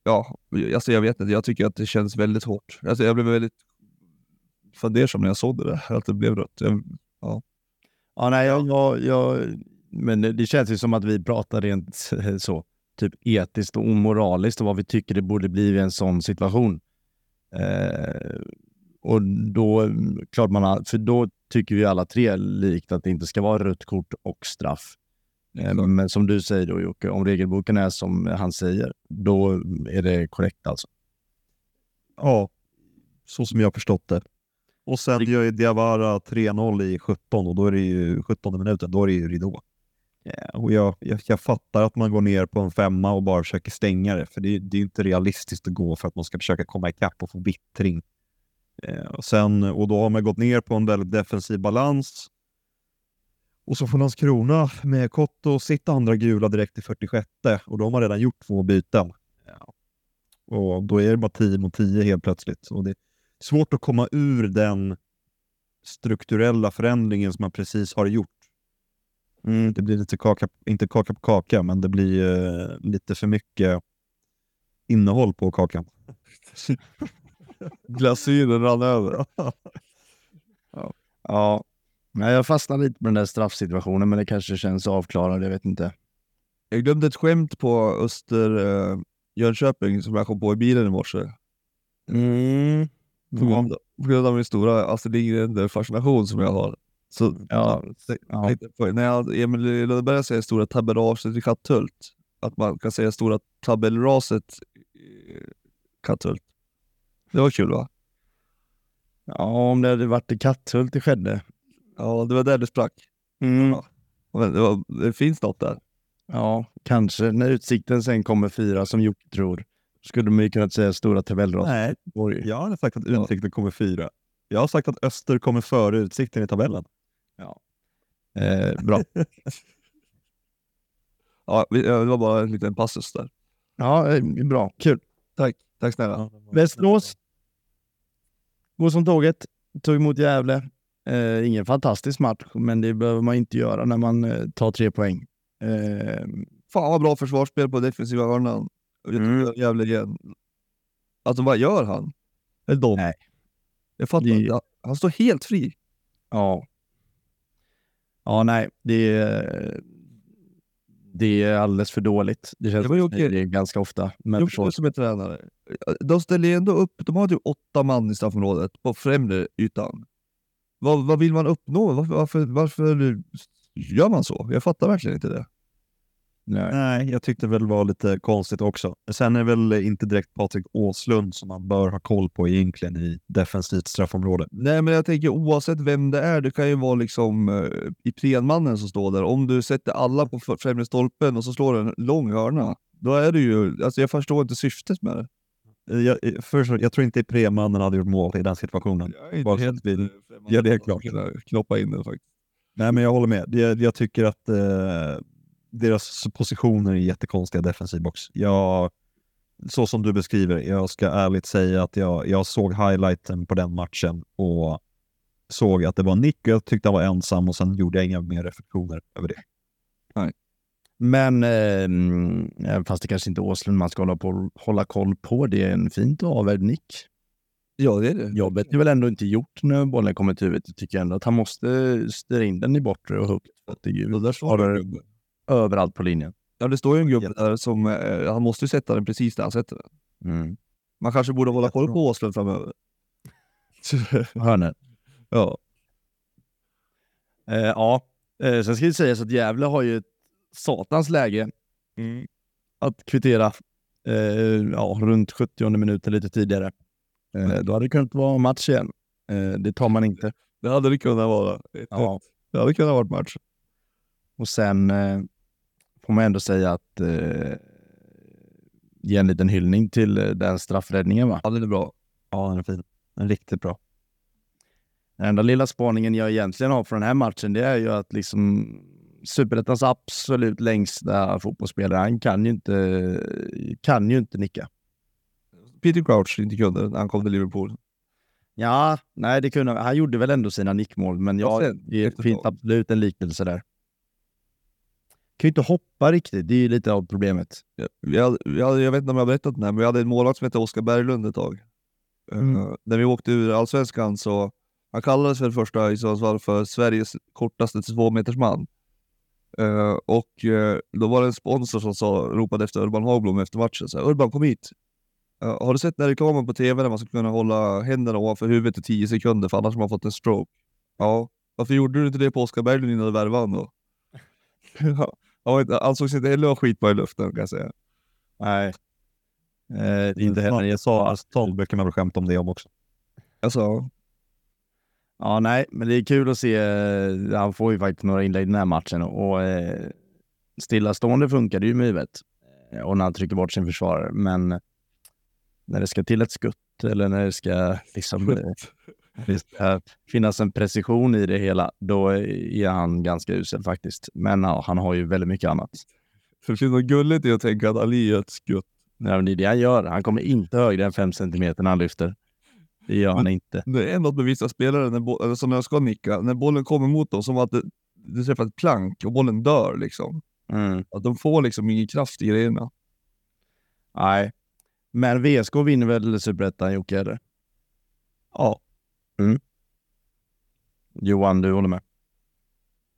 ja, alltså jag vet inte, jag tycker att det känns väldigt hårt. Alltså jag blev väldigt fundersam när jag såg det där, att det blev rött. Jag, Ja, nej, jag, jag, jag, men det, känns ju som att vi pratar rent så, typ etiskt och omoraliskt och vad vi tycker det borde bli i en sån situation. Eh, och då, klart man har, för då tycker vi alla tre likt att det inte ska vara rött kort och straff. Eh, men som du säger då Jocke, om regelboken är som han säger, då är det korrekt alltså. Ja, så som jag förstått det. Och sen gör ju Diawara 3-0 i 17 och då är det ju 17 minuten, då är det ju ridå. Ja, och jag, jag, jag fattar att man går ner på en femma och bara försöker stänga det, för det, det är inte realistiskt att gå för att man ska försöka komma ikapp och få vittring. Eh, och, sen, och då har man gått ner på en väldigt defensiv balans. Och så får Landskrona med Kotto sitt andra gula direkt i 46 och då har man redan gjort två byten. Ja. Och då är det bara 10 mot 10 helt plötsligt. Och det svårt att komma ur den strukturella förändringen som man precis har gjort. Mm. Det blir lite kaka, inte kaka på kaka, men det blir eh, lite för mycket innehåll på kakan. glasyren rann över. Ja, nej, jag fastnar lite på den där straffsituationen, men det kanske känns avklarad, jag vet inte. Jag glömde ett skämt på Öster eh, Jönköping som jag kom på i bilen i morse. Mm. På grund, av, på grund av min stora Astrid Lindgren-fascination som jag har. Så, Ja, ja. på- När jag, Emil Lönneberga säger stora tabellaget i Katthult, att man kan säga stora tabellraset i Katthult. Det var kul va? Ja, om det hade varit i Katthult det skedde. Ja, det var där det sprack. Mm. Ja. Men det, var, det finns något där. Ja, kanske. När Utsikten sen kommer fyra som Jocke tror, skulle man ju kunna säga stora tabellras. Nej, jag har sagt att Utsikten kommer fyra. Jag har sagt att Öster kommer före Utsikten i tabellen. Eh, bra. Ja, ja, det var bara en liten passus där. Ja, eh, bra. Kul. Tack, tack snälla. Västerås. Går som tåget. Tog emot Gävle. Eh, ingen fantastisk match, men det behöver man inte göra när man eh, tar tre poäng. Eh, Fan vad bra försvarsspel på defensiva hörnan. Mm. Igen. Alltså vad gör han? Eller de? Nej. Jag fattar Det- inte. Han står helt fri. ja. Ja, nej. Det är, det är alldeles för dåligt. Det känns som okej. det är ganska ofta. Men Jocke försvar- som är tränare. De ställer ändå upp, de har typ åtta man i straffområdet på främre ytan. Vad, vad vill man uppnå? Varför, varför, varför gör man så? Jag fattar verkligen inte det. Nej. Nej, jag tyckte väl var lite konstigt också. Sen är det väl inte direkt Patrik Åslund som man bör ha koll på egentligen i defensivt straffområde. Nej men jag tänker oavsett vem det är, det kan ju vara liksom uh, Iprenmannen som står där. Om du sätter alla på främre stolpen och så slår en lång hörna, då är det ju, alltså jag förstår inte syftet med det. Jag, eh, först, jag tror inte Ipre-mannen hade gjort mål i den situationen. Jag är inte Bara helt att vi- eh, främmande Ja, det är klart. Knoppa in den faktiskt. Nej, men jag håller med. Jag, jag tycker att eh, deras positioner är jättekonstiga defensiv box. Jag, så som du beskriver, jag ska ärligt säga att jag, jag såg highlighten på den matchen och såg att det var Nick och jag tyckte han var ensam och sen gjorde jag inga mer reflektioner över det. Men eh, fast det kanske inte är Åslund man ska hålla, på, hålla koll på. Det är en fint avvärd nick. Ja det är det. Jobbet är väl ändå inte gjort när bollen kommer till huvudet. Jag tycker ändå att han måste styra in den i bortre och högt. Det är ju Och där Har- gubbe. Överallt på linjen. Ja det står ju en gubbe där som, eh, han måste ju sätta den precis där han sätter den. Mm. Man kanske borde hålla koll på Åslund framöver. Hörner. ja. Eh, ja, eh, sen ska det sägas att Gävle har ju ett satans läge att kvittera eh, ja, runt 70 minuter lite tidigare. Eh, då hade det kunnat vara match igen. Eh, det tar man inte. Det hade det kunnat vara. Ja. Det hade kunnat vara match. Och sen eh, får man ändå säga att eh, ge en liten hyllning till eh, den straffräddningen. Va? Ja den är bra. Ja, den är fin. Den är riktigt bra. Den enda lilla spaningen jag egentligen har från den här matchen det är ju att liksom Superettans absolut längsta fotbollsspelare, han kan ju inte, kan ju inte nicka. Peter Crouch inte kunde när han kom till Liverpool. Ja, nej det kunde han. gjorde väl ändå sina nickmål, men Ja, ja, sen, det finns absolut en liknelse där. Kan ju inte hoppa riktigt, det är ju lite av problemet. Ja, Vi hade, vi hade, jag vet inte om jag har berättat den här, men vi hade en målvakt som hette Oskar Berglund ett tag. Mm. Eh, när vi åkte ur Allsvenskan så, han kallades för det första i Sundsvall för Sveriges kortaste tvåmetersman. Uh, och eh, då var det en sponsor som sa, ropade efter Urban Hagblom efter matchen. Så här, Urban kom hit! Eh, har du sett den reklamen på tv där man ska kunna hålla händerna ovanför huvudet i 10 sekunder för annars har man fått en stroke? Ja. Varför gjorde du inte det på Oskar Berglund innan du värvade honom då? Ja, ansågs inte heller ha skitbra i luften kan jag säga. Nej. Eh, inte heller. Jag sa Stolbe kan man väl skämta om det om också. Alltså, Ja, nej, men det är kul att se. eh, Han får ju faktiskt några inlägg i den här matchen och eh, stillastående funkar det ju med huvudet. Eh, Och när han trycker bort sin försvarare. Men när det ska till ett skutt eller när det ska liksom eh, det ska finnas en precision i det hela, då är han ganska usel faktiskt. Men ja, han har ju väldigt mycket annat. För det finns något gulligt i att tänka att Ali är ett skutt. Men det är det han gör. Han kommer inte högre än fem centimeter när han lyfter. Det gör han inte. Det är något med vissa spelare, när eller som när jag ska nicka, när bollen kommer mot dem, som att det, det träffar ett plank och bollen dör liksom. Mm. Att de får liksom ingen kraft i grejerna. Nej, men VSK vinner väl superettan, Jocke? Eller? Ja. Johan, du håller med?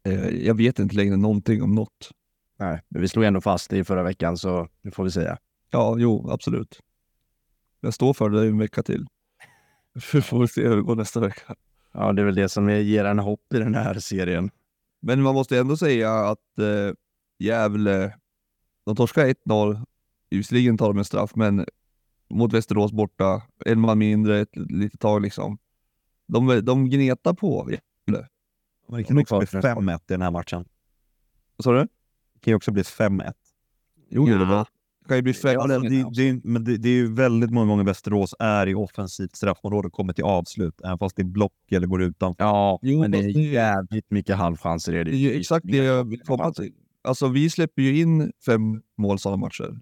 Eh, jag vet inte längre någonting om något. Nej, men vi slog ändå fast det i förra veckan, så det får vi säga. Ja, jo, absolut. Jag står för det en vecka till. Vi får se hur det går nästa vecka. Ja, det är väl det som ger en hopp i den här serien. Men man måste ändå säga att eh, Gävle, de torskar 1-0. Visserligen tar de en straff, men mot Västerås borta, en man mindre ett litet tag liksom. De, de gnetar på. Men det kan också bli 5-1 i den här matchen. Vad sa du? Det kan ju också bli 5-1. Jo, Ja. det kan ju bli fem. Ja, det, det, det, men det, det är ju väldigt många gånger Västerås är i offensivt straffområde och kommer till avslut, även fast det är block eller går utanför. Ja, Jo, men det är jävligt mycket halvchanser. Är det. Det är ju exakt det jag vill komma till. Alltså vi släpper ju in fem mål sådana matcher.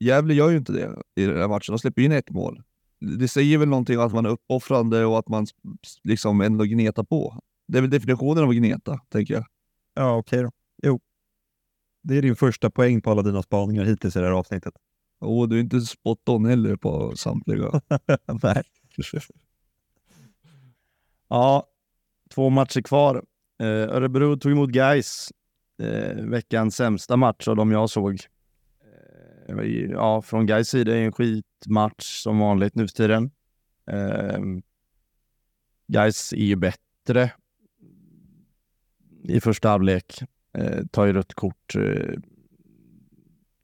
Gävle gör ju inte det i den här matchen. De släpper in ett mål. Det säger väl någonting att man är uppoffrande och att man liksom ändå gnetar på. Det är väl definitionen av att gneta, tänker jag. Ja, okej då. Jo. Det är din första poäng på alla dina spaningar hittills i det här avsnittet. Och du är inte spot on heller på samtliga. Nej. Ja, två matcher kvar. Eh, Örebro tog emot Gais. Eh, veckans sämsta match av de jag såg. Eh, det var ju- ja, från Gais sida är det en skitmatch som vanligt nu för tiden. Eh, Gais är ju bättre i första halvlek. Eh, tar ju rött kort. Eh,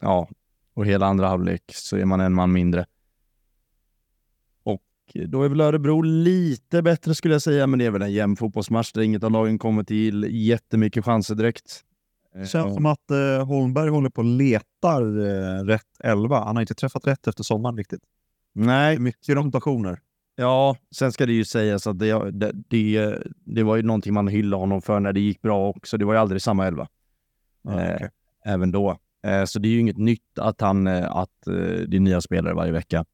ja, och hela andra halvlek så är man en man mindre. Och Då är väl Örebro lite bättre skulle jag säga, men det är väl en jämn fotbollsmatch där inget av lagen kommer till jättemycket chanser direkt. Det känns som att eh, Holmberg håller på och letar eh, rätt elva. Han har inte träffat rätt efter sommaren riktigt. Nej, Mycket rotationer. ja, sen ska det ju sägas att det, det, det, det var ju någonting man hyllade honom för när det gick bra också. Det var ju aldrig samma elva, Ja, Eh, okej. även då. Eh, så det är ju inget nytt att, han, eh, att eh, det är nya spelare varje vecka.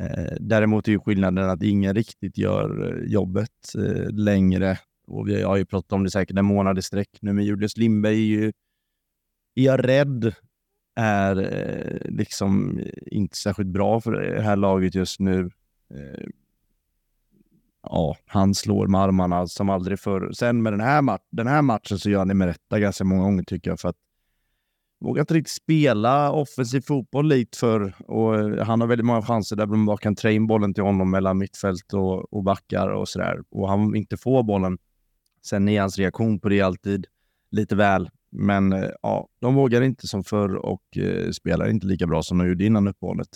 Eh, däremot är ju skillnaden att ingen riktigt gör eh, jobbet eh, längre. Och vi har ju pratat om det säkert en månad i sträck nu, men Julius Lindberg är ju, är jag rädd, är eh, liksom inte särskilt bra för det här laget just nu. Eh, ja, han slår med armarna som aldrig förr. Sen med den här, mat den här matchen så gör han det med rätta ganska många gånger tycker jag. För att vågar inte riktigt spela offensiv fotboll likt för och eh, han har väldigt många chanser där man bara kan trä in bollen till honom mellan mittfält och, och backar och sådär. Och han inte får bollen. Sen är hans reaktion på det alltid lite väl. Men eh, ja, de vågar inte som förr och eh, spelar inte lika bra som de gjorde innan uppehållet.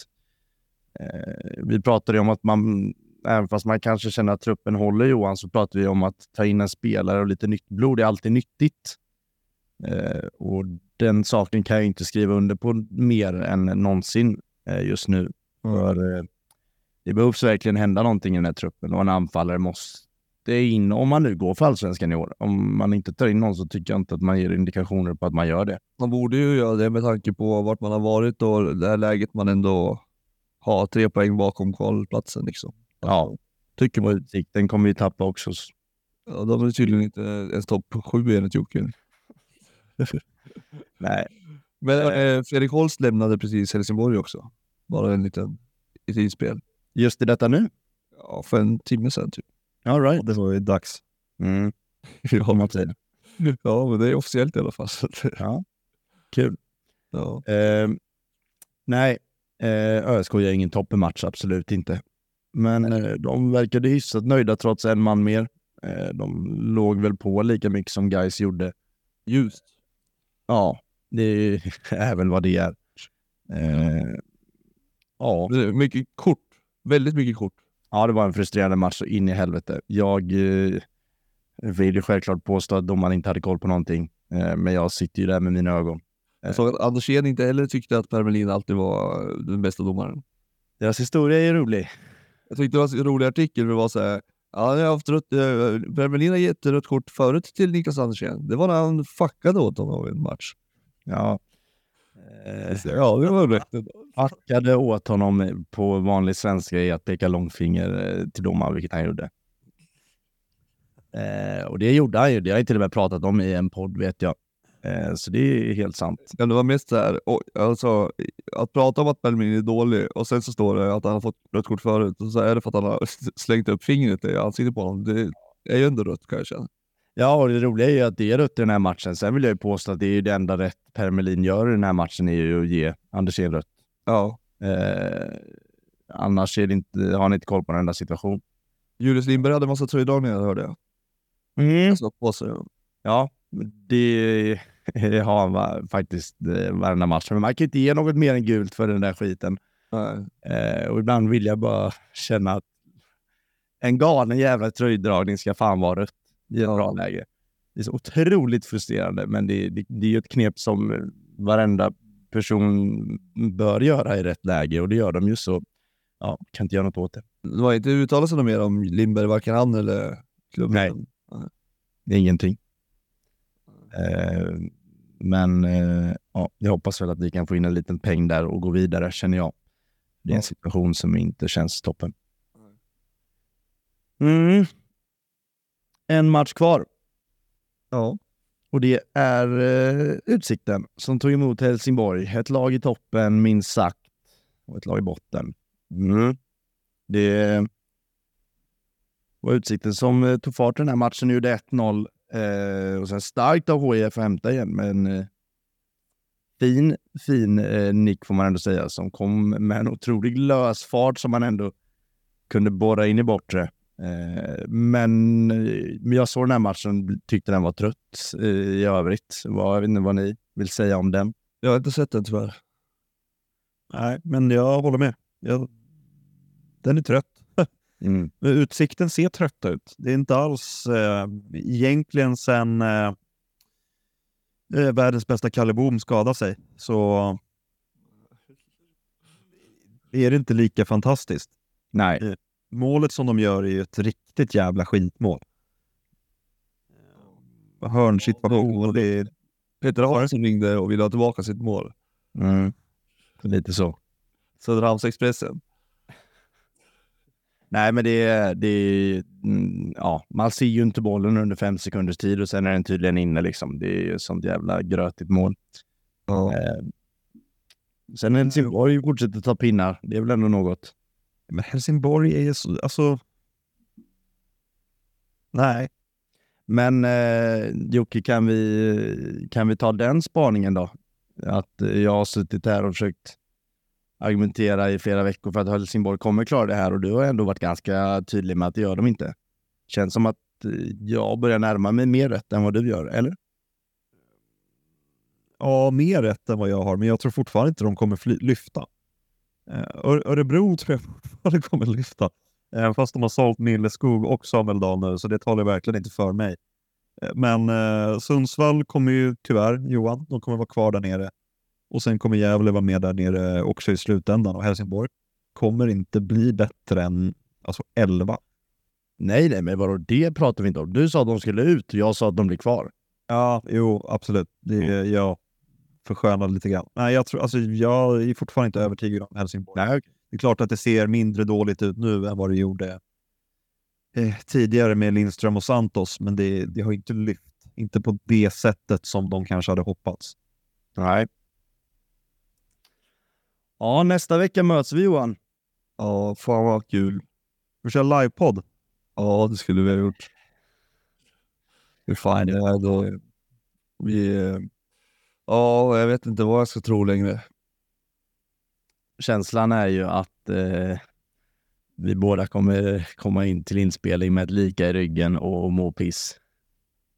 Eh, vi pratade om att man, även fast man kanske känner att truppen håller Johan, så pratar vi om att ta in en spelare och lite nytt blod är alltid nyttigt. Eh, och den saken kan jag inte skriva under på mer än någonsin eh, just nu. För eh, det behövs verkligen hända någonting i den här truppen och en anfallare måste in om man nu går för allsvenskan i år. Om man inte tar in någon så tycker jag inte att man ger indikationer på att man gör det. Man borde ju göra det med tanke på vart man har varit och det här läget man ändå har tre poäng bakom kvalplatsen. Liksom. Ja, Tycker och man. utsikten kommer vi tappa också. Ja, de är tydligen inte ens topp sju enligt Jocke. Nej, Men eh, Fredrik Holst lämnade precis Helsingborg också. Bara en liten, ett inspel. just i detta nu. Ja, för en timme sedan typ. All right. Det var ju dags. Mm. Ja, man säger. ja, men det är officiellt i alla fall. Ja. Kul. ja. Eh, nej, eh, ÖSK gör ingen toppenmatch, absolut inte. Men eh, de verkade hyfsat nöjda trots en man mer. Eh, de låg väl på lika mycket som guys gjorde. Ljust. Ja, det är väl vad det är. Eh, ja. Mycket kort. Väldigt mycket kort. Ja, det var en frustrerande match så in i helvete. Jag eh, vill ju självklart påstå att domaren inte hade koll på någonting, eh, men jag sitter ju där med mina ögon. Jag såg att Andersén inte heller tyckte att Per Melin alltid var den bästa domaren. Deras historia är rolig. Jag tyckte det var en rolig artikel. Det var så här. Ja, jag har haft rött, eh, Per Melin har gett rött kort förut till Niklas Andersén. Det var när han fuckade åt honom i en match. Ja. Eh, ja, det var rätt. hackade åt honom på vanlig svenska i att peka långfinger eh, till domaren, vilket han gjorde. Eh, och det gjorde han ju. Det har jag till och med pratat om i en podd, vet jag. Eh, så det är helt sant. Ja, det var mest så här, och, alltså, att prata om att Belmin är dålig och sen så står det att han har fått rött kort förut och så är det för att han har slängt upp fingret i ansiktet på honom. Det är ju ändå rött kan jag känna. Ja, och det roliga är ju att det är rött i den här matchen. Sen vill jag ju påstå att det är ju det enda rätt Per Melin gör i den här matchen är ju att ge Andersén rött. Ja, Eh, annars är det inte, har ni inte koll på den där situationen. Julius Lindberg hade en massa tröjdragningar hörde jag. Mm. Jag slog på sig. Ja, det har han va, faktiskt eh, varenda match. Men man kan inte ge något mer än gult för den där skiten. Eh, och ibland vill jag bara känna att en galen jävla tröjdragning ska fan vara rött i ett bra läge. Det är så otroligt frustrerande, men det, det, det är ju ett knep som varenda person bör göra i rätt läge och det gör de ju så. Ja, kan inte göra något åt det. Det var inte uttalat sig mer om Lindberg, varken han eller klubben? Nej. Det är ingenting. Eh, men eh, ja, jag hoppas väl att vi kan få in en liten peng där och gå vidare, känner jag. Det är en situation som inte känns toppen. Mm. En match kvar. Ja. Och det är eh, Utsikten som tog emot Helsingborg. Ett lag i toppen, minst sagt, och ett lag i botten. Mm. Det var Utsikten som eh, tog fart i den här matchen och gjorde 1-0. Eh, och sen starkt av HIF att hämta igen, men eh, fin, fin eh, nick får man ändå säga, som kom med en otrolig lösfart som man ändå kunde borra in i bortre. Eh, men eh, men jag såg den här matchen tyckte den var trött eh, i övrigt. Vad, jag vet inte vad ni vill säga om den. Jag har inte sett den tyvärr. Nej, men jag håller med. Jag, den är trött. Mm. Utsikten ser trötta ut. Det är inte alls eh, egentligen sen eh, världens bästa Kalle Boom skadade sig så är det inte lika fantastiskt. Nej, Målet som de gör är ju ett riktigt jävla skitmål. Hörnsituation. Det är, Peter Hansson ringde och ville ha tillbaka sitt mål. mm. lite så. Söderhamnsexpressen. Nej, men det är, det är, mm, ja, man ser ju inte bollen under fem sekunders tid och sen är den tydligen inne liksom. Det är ju ett sånt jävla grötigt mål. Ja. Eh, sen Helsingborg fortsätter ta pinnar. Det är väl ändå något men Helsingborg är ju så, alltså... Nej, Men eh, Jocke, kan vi, kan vi ta den spaningen då? Att jag har suttit här och försökt argumentera i flera veckor för att Helsingborg kommer klara det här och du har ändå varit ganska tydlig med att det gör de inte. Känns som att eh, jag börjar närma mig mer rätt än vad du gör, eller? ja, mer rätt än vad jag har, men jag tror fortfarande inte de kommer lyfta. Eh, Ör- Örebro tror jag fortfarande kommer lyfta. Även fast de har sålt Milleskog och Samuel Dahl nu, så det talar verkligen inte för mig. Eh, Men eh, Sundsvall kommer ju tyvärr, Johan, de kommer vara kvar där nere. Och sen kommer Gävle vara med där nere också i slutändan. Och Helsingborg kommer inte bli bättre än alltså 11. Nej, nej, men vadå, det pratar vi inte om. Du sa att de skulle ut och jag sa att de blir kvar. Ja, jo, absolut. Det, Jag förskönade lite grann. Nej, jag, tror, alltså, jag är fortfarande inte övertygad om Helsingborg. Nej. Det är klart att det ser mindre dåligt ut nu än vad det gjorde eh, tidigare med Lindström och Santos, men det, det har inte lyft. Inte på det sättet som de kanske hade hoppats. nej. Ja, nästa vecka möts vi Johan. ja, fan vad kul. Vi kör livepodd. Ja, det skulle vi ha gjort. Hur fan det är då. Vi... Ja, jag vet inte vad jag ska tro längre. Känslan är ju att eh, vi båda kommer komma in till inspelning med ett lika i ryggen och må piss.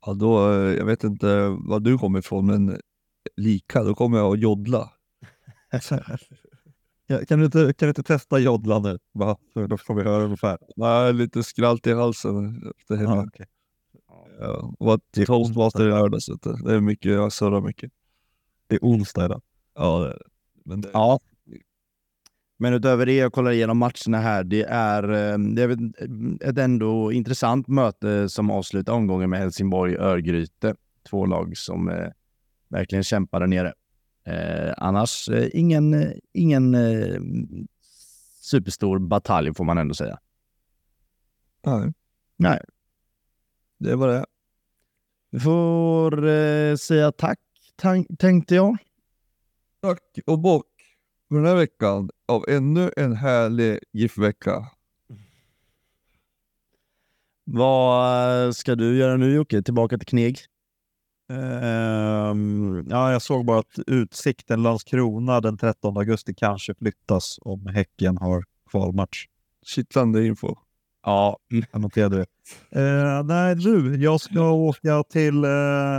Ja, då, eh, jag vet inte var du kommer ifrån, men lika, då kommer jag att joddla. Kan, du inte, kan du inte testa joddla nu? Va? Då får vi höra ungefär. Nej, lite skralt i halsen efter hemma. Ja, okej. Ja, och var toastmaster i lördags. Det är mycket, jag surrar mycket. Det är onsdag idag. Ja. Men det, Ja. Men utöver det, jag kollar igenom matcherna här. Det är, eh, det är ett ändå intressant möte som avslutar omgången med Helsingborg-Örgryte. Två lag som eh, verkligen kämpar där nere. Eh, annars eh, ingen, eh, ingen eh, superstor batalj får man ändå säga. nej, Nej. det var det. Vi får säga tack, tänkte jag. Tack och bock för den här veckan av ännu en härlig GIF-vecka. Vad eh, ska du göra nu Jocke? Tillbaka till kneg? Ehm, ja, jag såg bara att Utsikten Landskrona den 13 augusti kanske flyttas om Häcken har kvalmatch. Kittlande info. Ja, Jag noterade det. Eh, nej, nu. Jag ska åka till eh,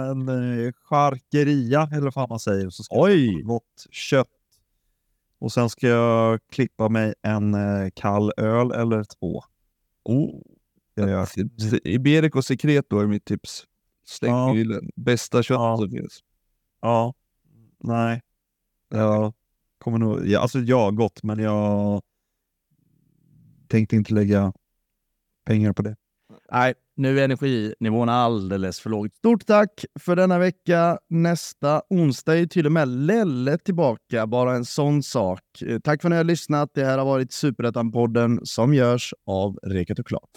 en eh, charkeria, eller vad fan man säger. Så ska jag oj! köpa gott kött. Och sen ska jag klippa mig en eh, kall öl eller två. Oh. Jag gör. Iberico Secreto är mitt tips. Släng Ja. grillen. Bästa kött Ja. som finns. Ja. Nej. Jag kommer nog... Ja, alltså ja, gott, men jag tänkte inte lägga pengar på det. Nej, nu är energinivån alldeles för låg. Stort tack för denna vecka. Nästa onsdag är till och med Lelle tillbaka. Bara en sån sak. Eh, tack för att ni har lyssnat. Det här har varit Superettan-podden som görs av Reket och Klart.